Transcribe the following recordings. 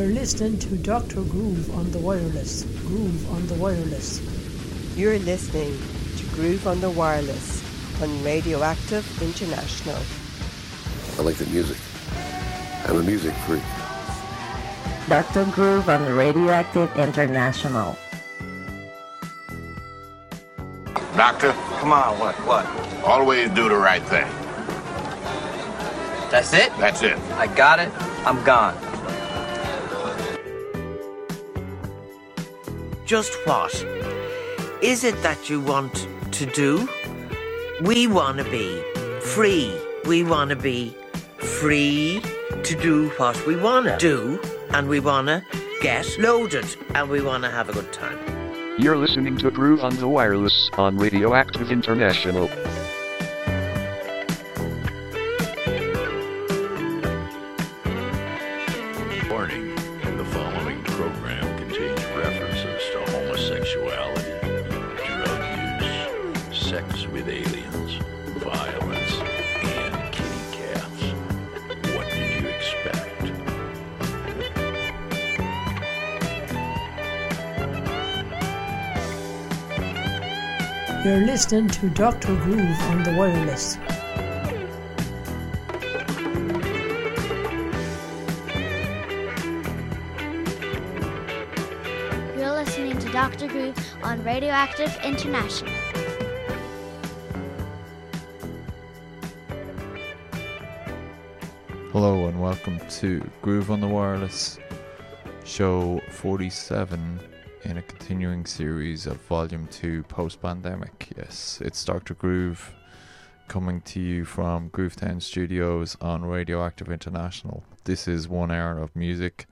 You're listening to Dr. Groove on the wireless. Groove on the wireless. You're listening to Groove on the Wireless on Radioactive International. I like the music. I'm a music freak. Dr. Groove on the Radioactive International. Doctor, Come on, what, what? always do the right thing. That's it? That's it. I got it. I'm gone. Just what is it that you want to do? We want to be free. We want to be free to do what we want to do, and we want to get loaded, and we want to have a good time. You're listening to Groove on the Wireless on Radioactive International. You're listening to Dr. Groove on the wireless. You're listening to Dr. Groove on Radioactive International. Hello and welcome to Groove on the Wireless, show 47 in a continuing series of Volume 2 post pandemic. Yes, it's Dr. Groove coming to you from Groovetown Studios on Radioactive International. This is one hour of music.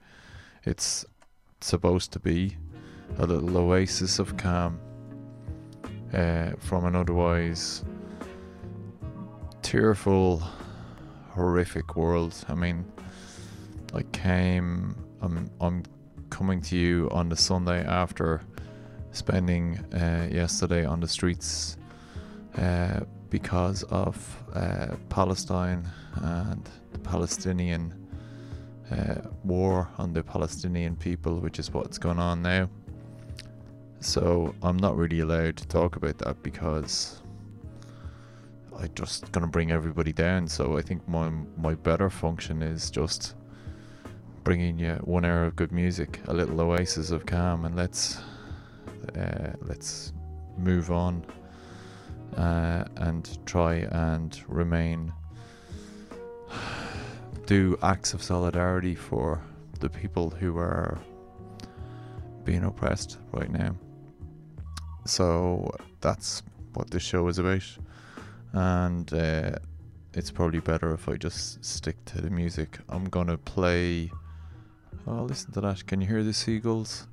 It's supposed to be a little oasis of calm uh, from an otherwise tearful horrific world. I mean, I came. I'm. I'm coming to you on the Sunday after spending uh, yesterday on the streets uh, because of uh, Palestine and the Palestinian uh, war on the Palestinian people, which is what's going on now. So I'm not really allowed to talk about that because I just gonna bring everybody down. So I think my my better function is just bringing you one hour of good music, a little oasis of calm, and let's uh, let's move on uh, and try and remain do acts of solidarity for the people who are being oppressed right now. So that's what this show is about and uh, it's probably better if I just stick to the music. I'm gonna play. Oh, listen to that! Can you hear the seagulls?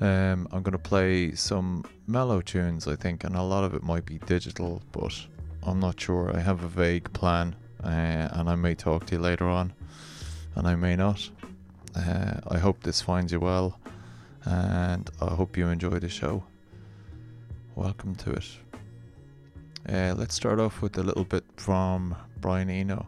Um, I'm gonna play some mellow tunes, I think, and a lot of it might be digital, but I'm not sure. I have a vague plan, uh, and I may talk to you later on, and I may not. Uh, I hope this finds you well, and I hope you enjoy the show. Welcome to it. Uh, let's start off with a little bit from Brian Eno.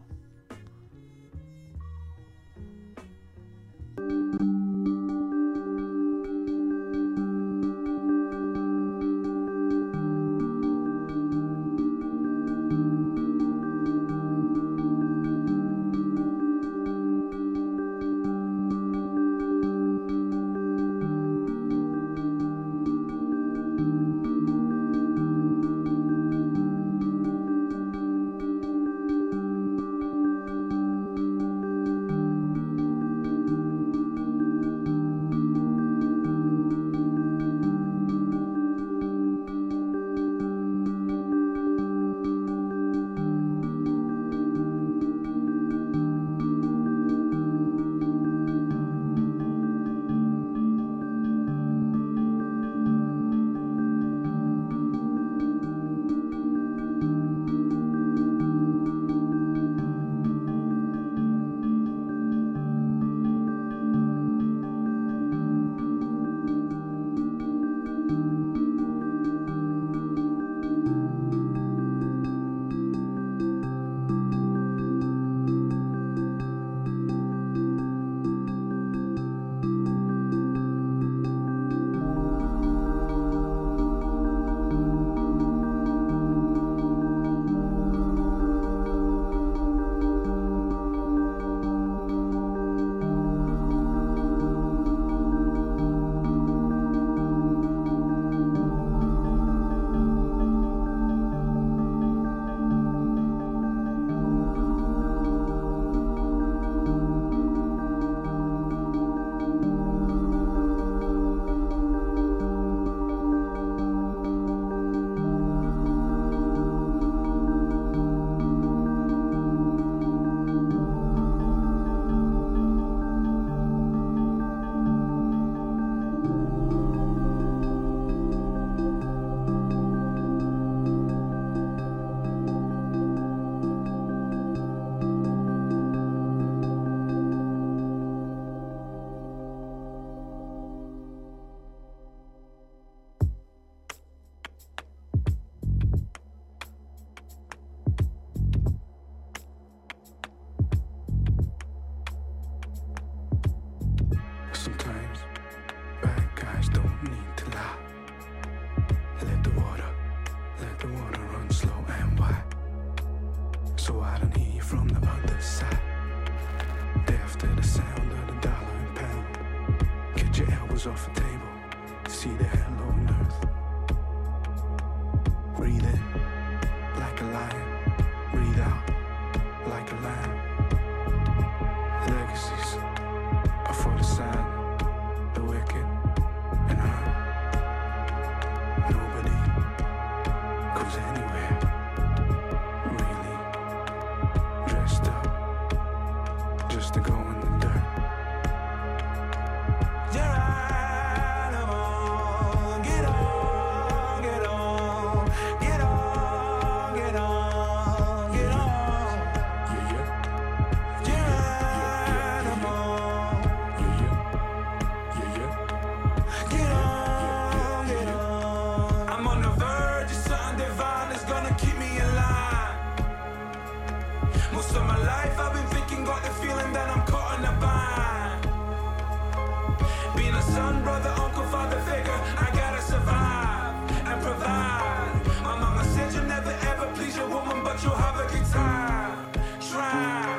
Being a son, brother, uncle, father figure, I gotta survive and provide. My mama said you never ever please your woman, but you'll have a good time. Try.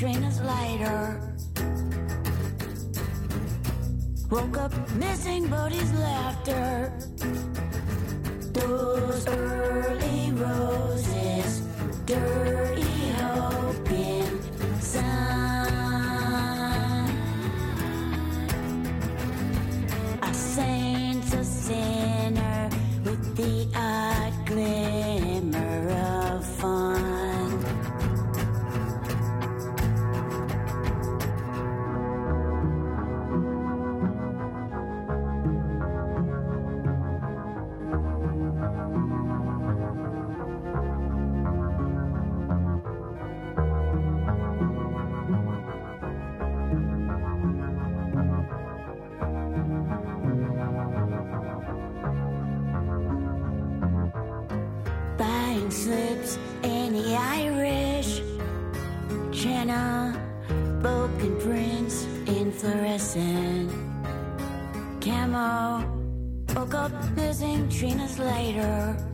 Katrina's lighter. Woke up missing Bodie's laughter. Katrina's later.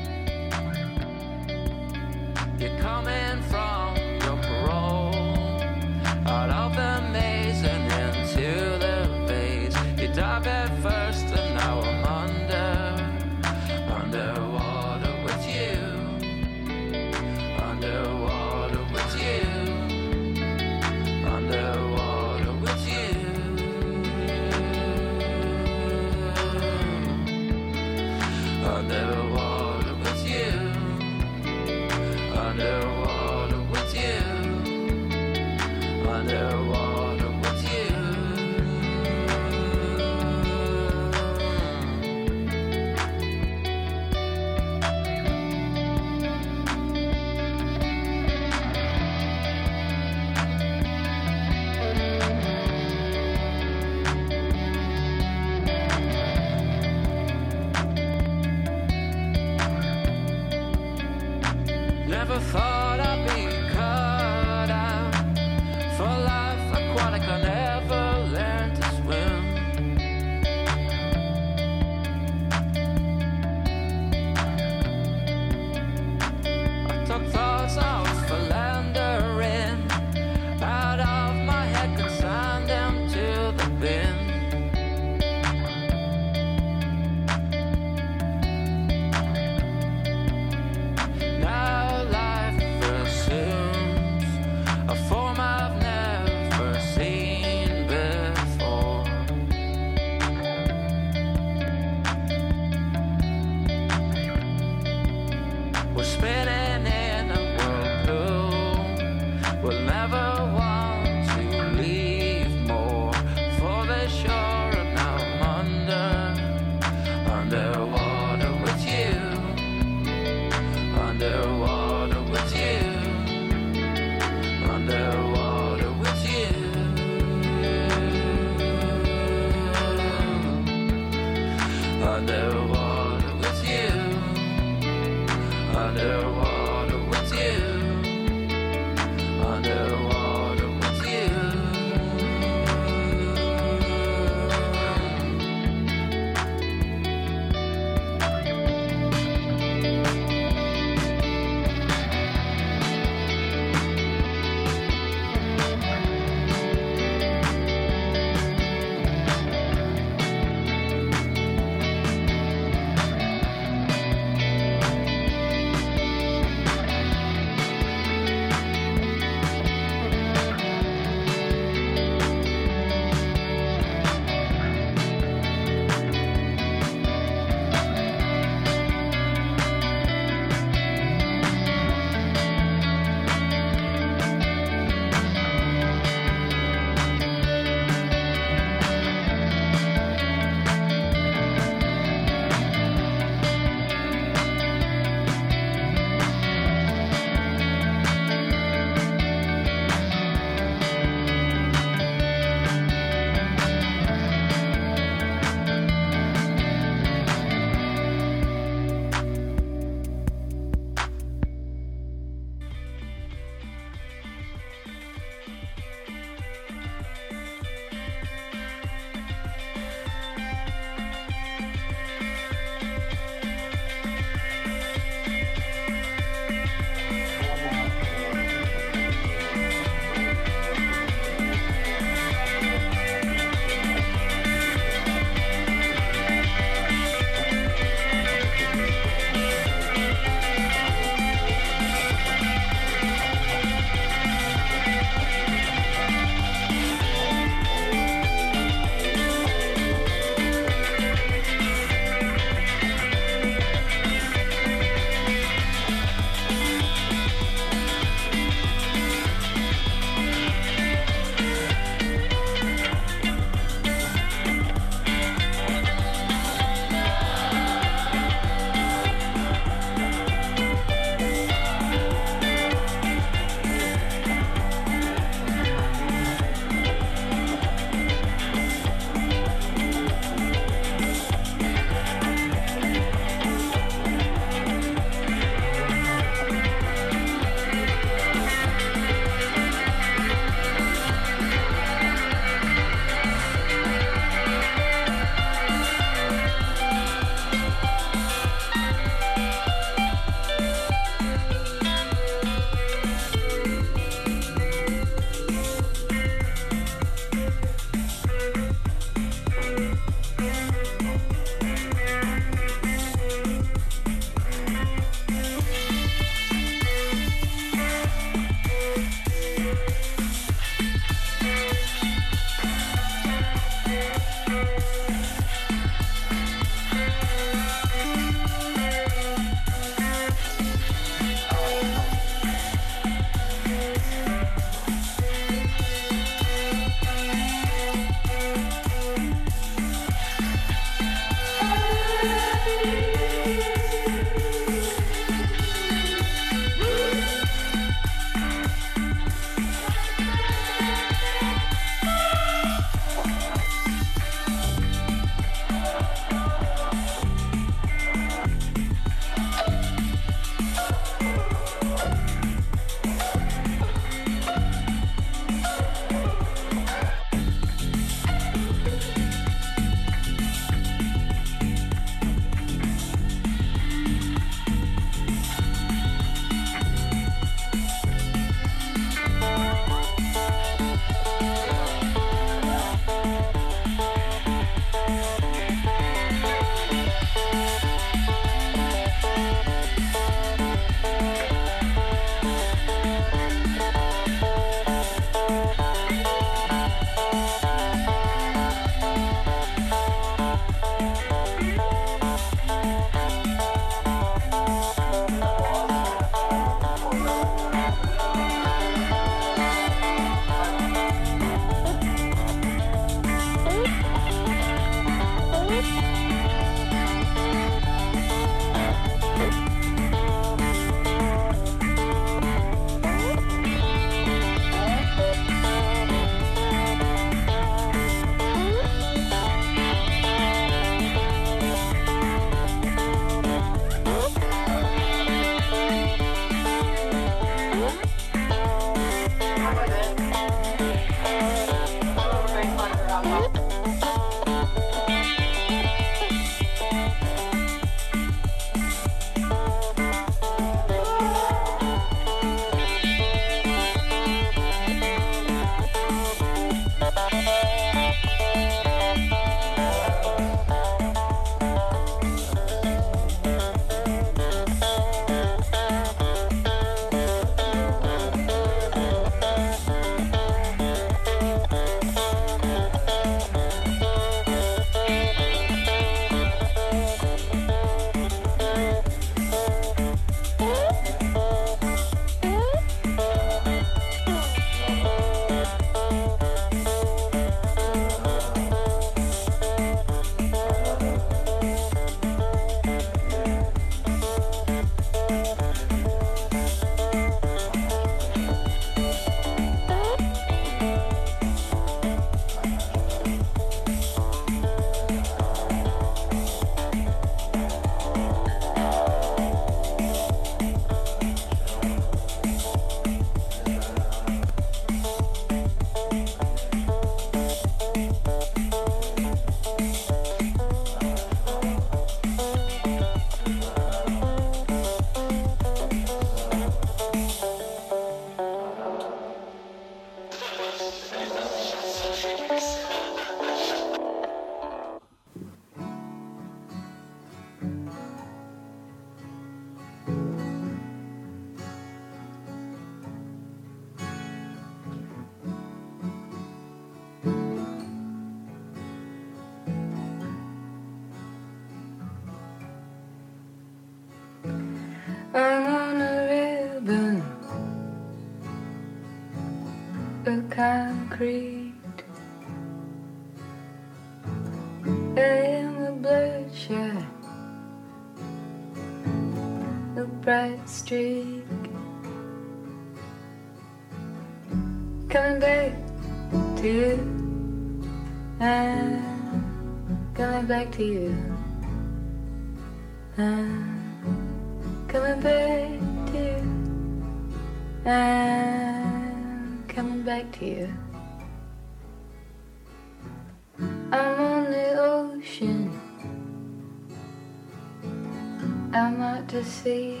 To sea.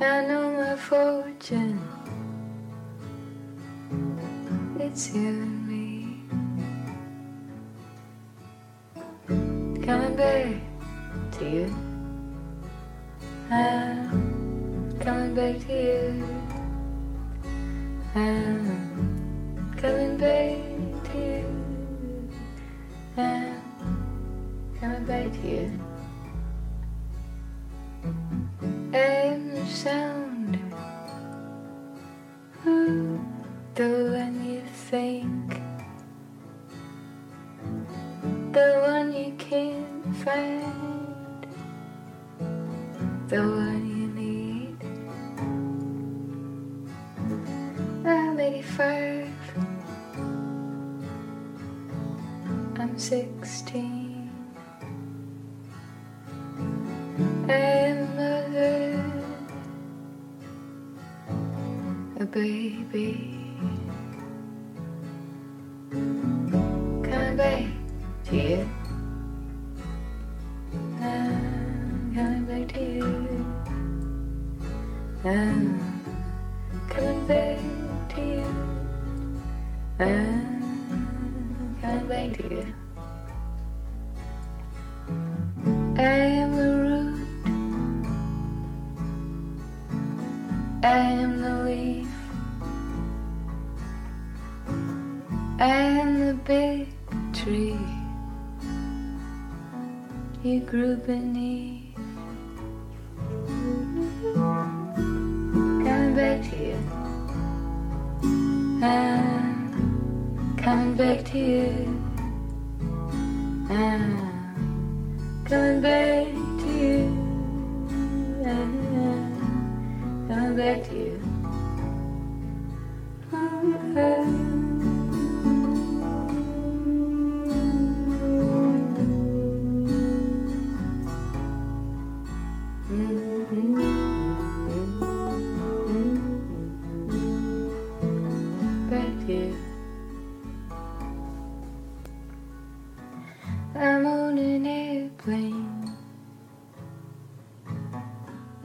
I know my fortune. It's you sound of the one you think, the one you can't find, the one you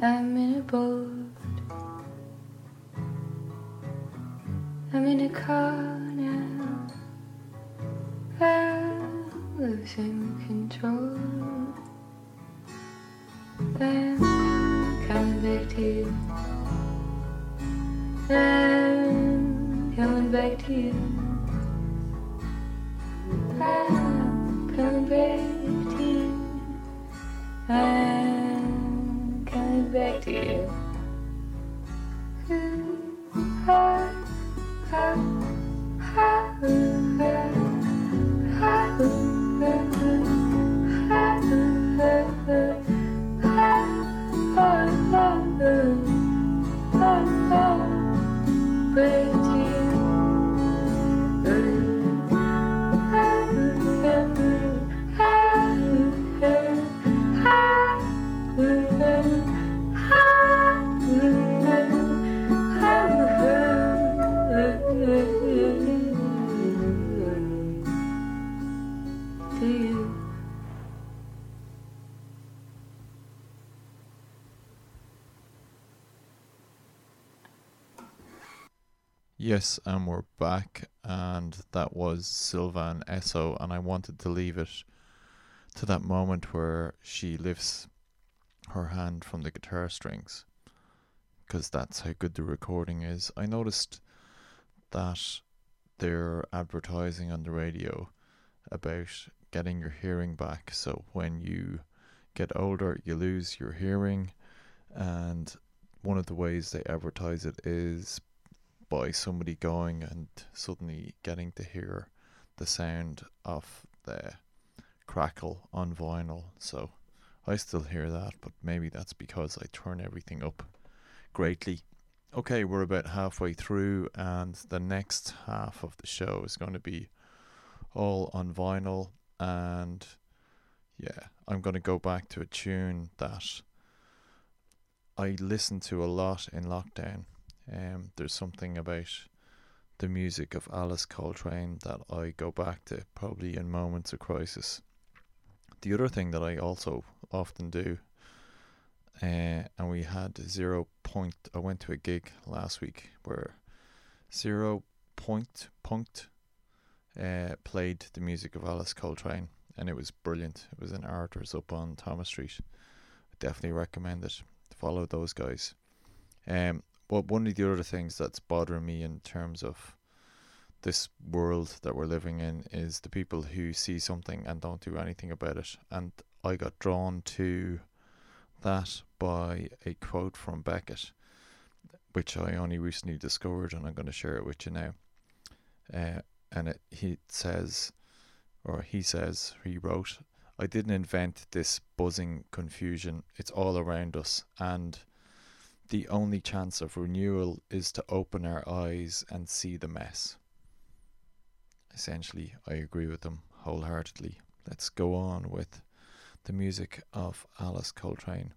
I'm in a boat. I'm in a car now. I'm losing control. I'm coming back to you. I'm coming back to you. I'm coming back to you. I'm back to you. Yes, and we're back, and that was Sylvan Esso, and I wanted to leave it to that moment where she lifts her hand from the guitar strings, because that's how good the recording is. I noticed that they're advertising on the radio about getting your hearing back, so when you get older, you lose your hearing, and one of the ways they advertise it is by somebody going and suddenly getting to hear the sound of the crackle on vinyl. So I still hear that, but maybe that's because I turn everything up greatly. Okay, we're about halfway through, and the next half of the show is going to be all on vinyl. And yeah, I'm going to go back to a tune that I listened to a lot in lockdown. Um, there's something about the music of Alice Coltrane that I go back to probably in moments of crisis. The other thing that I also often do, uh, and we had zero point. I went to a gig last week where zero point punked uh, played the music of Alice Coltrane, and it was brilliant. It was in Arthur's up on Thomas Street. I definitely recommend it. Follow those guys. Um, but one of the other things that's bothering me in terms of this world that we're living in is the people who see something and don't do anything about it. And I got drawn to that by a quote from Beckett, which I only recently discovered, and I'm going to share it with you now. Uh, and it, he says, or he says, he wrote, I didn't invent this buzzing confusion. It's all around us, and the only chance of renewal is to open our eyes and see the mess. Essentially, I agree with them wholeheartedly. Let's go on with the music of Alice Coltrane.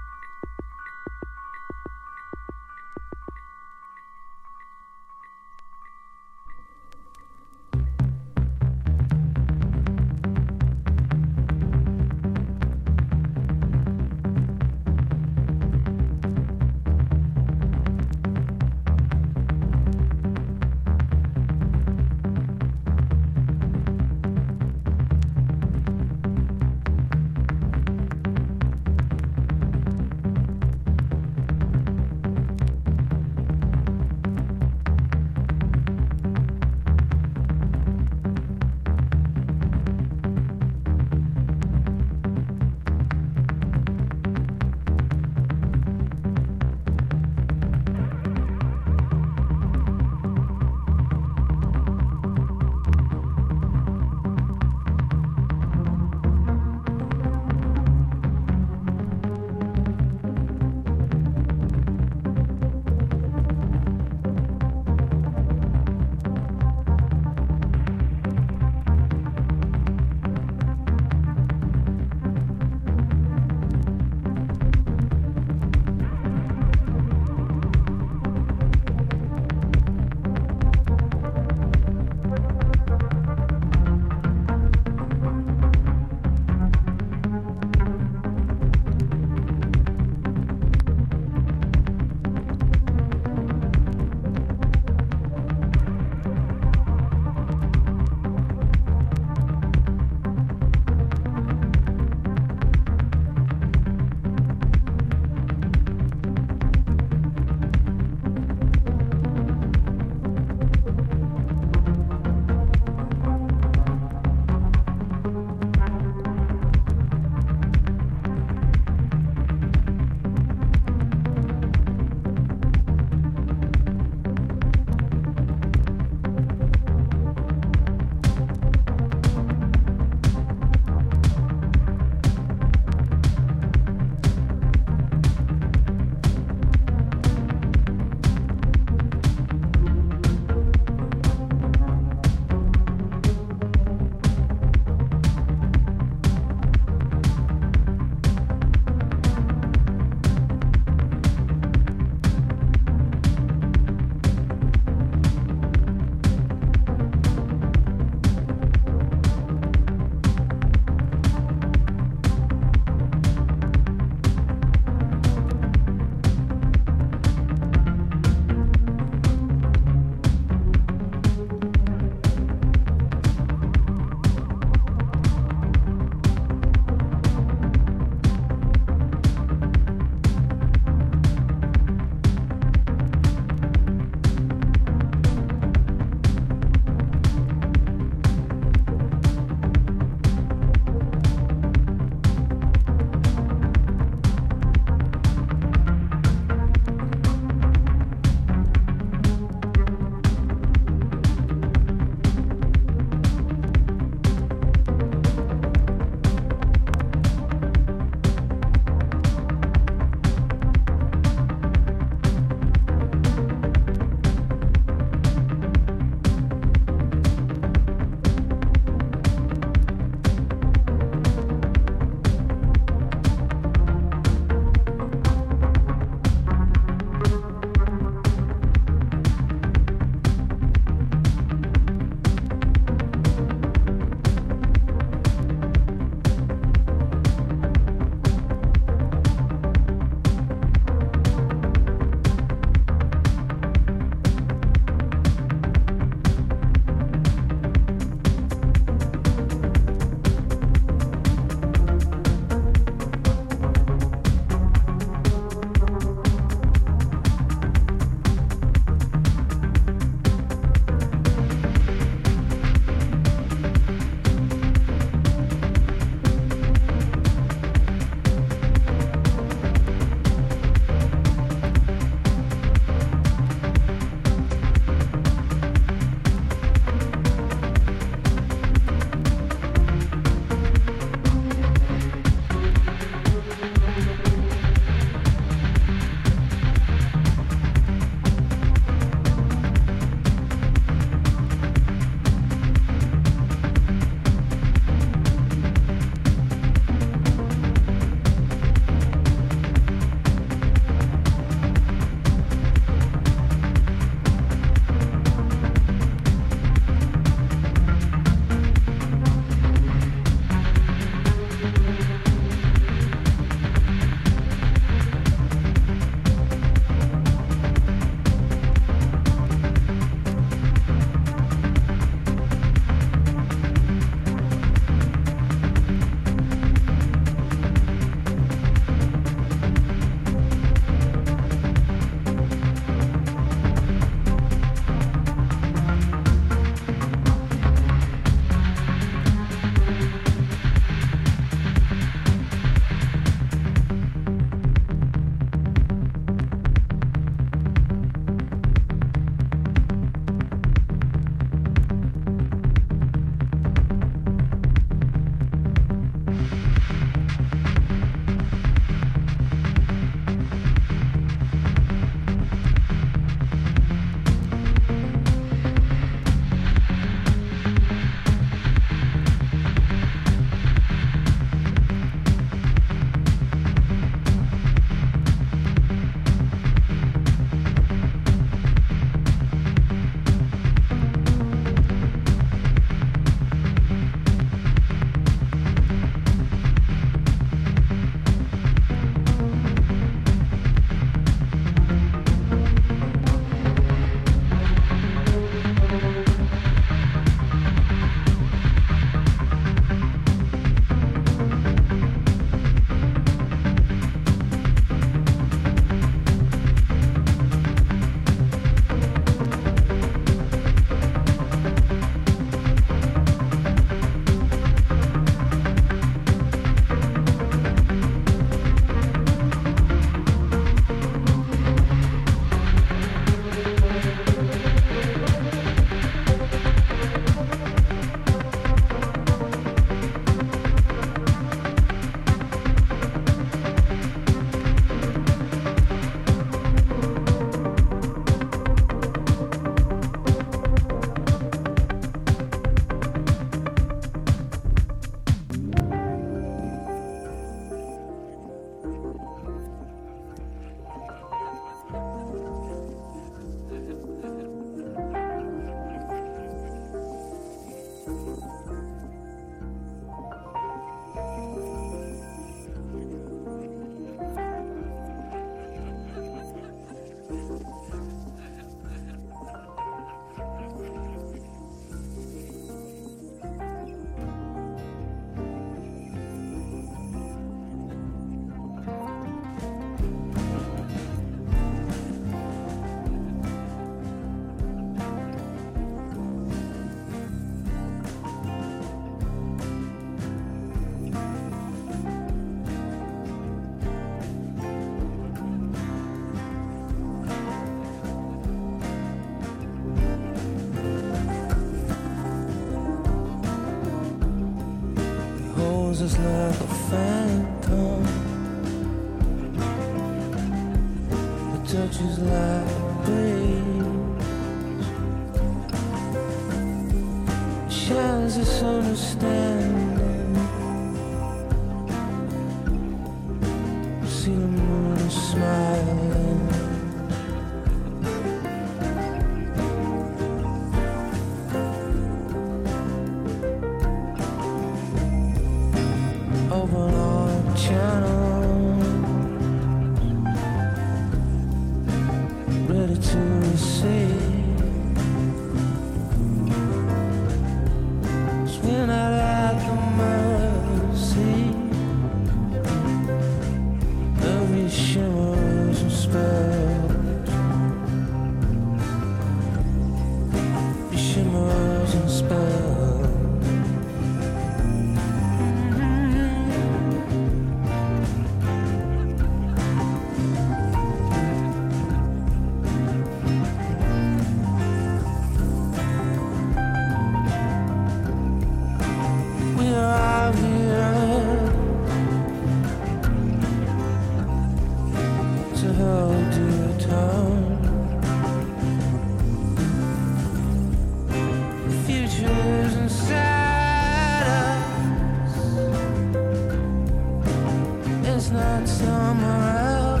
It's not somewhere else.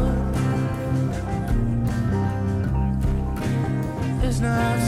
It's not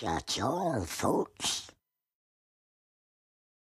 That's all, folks.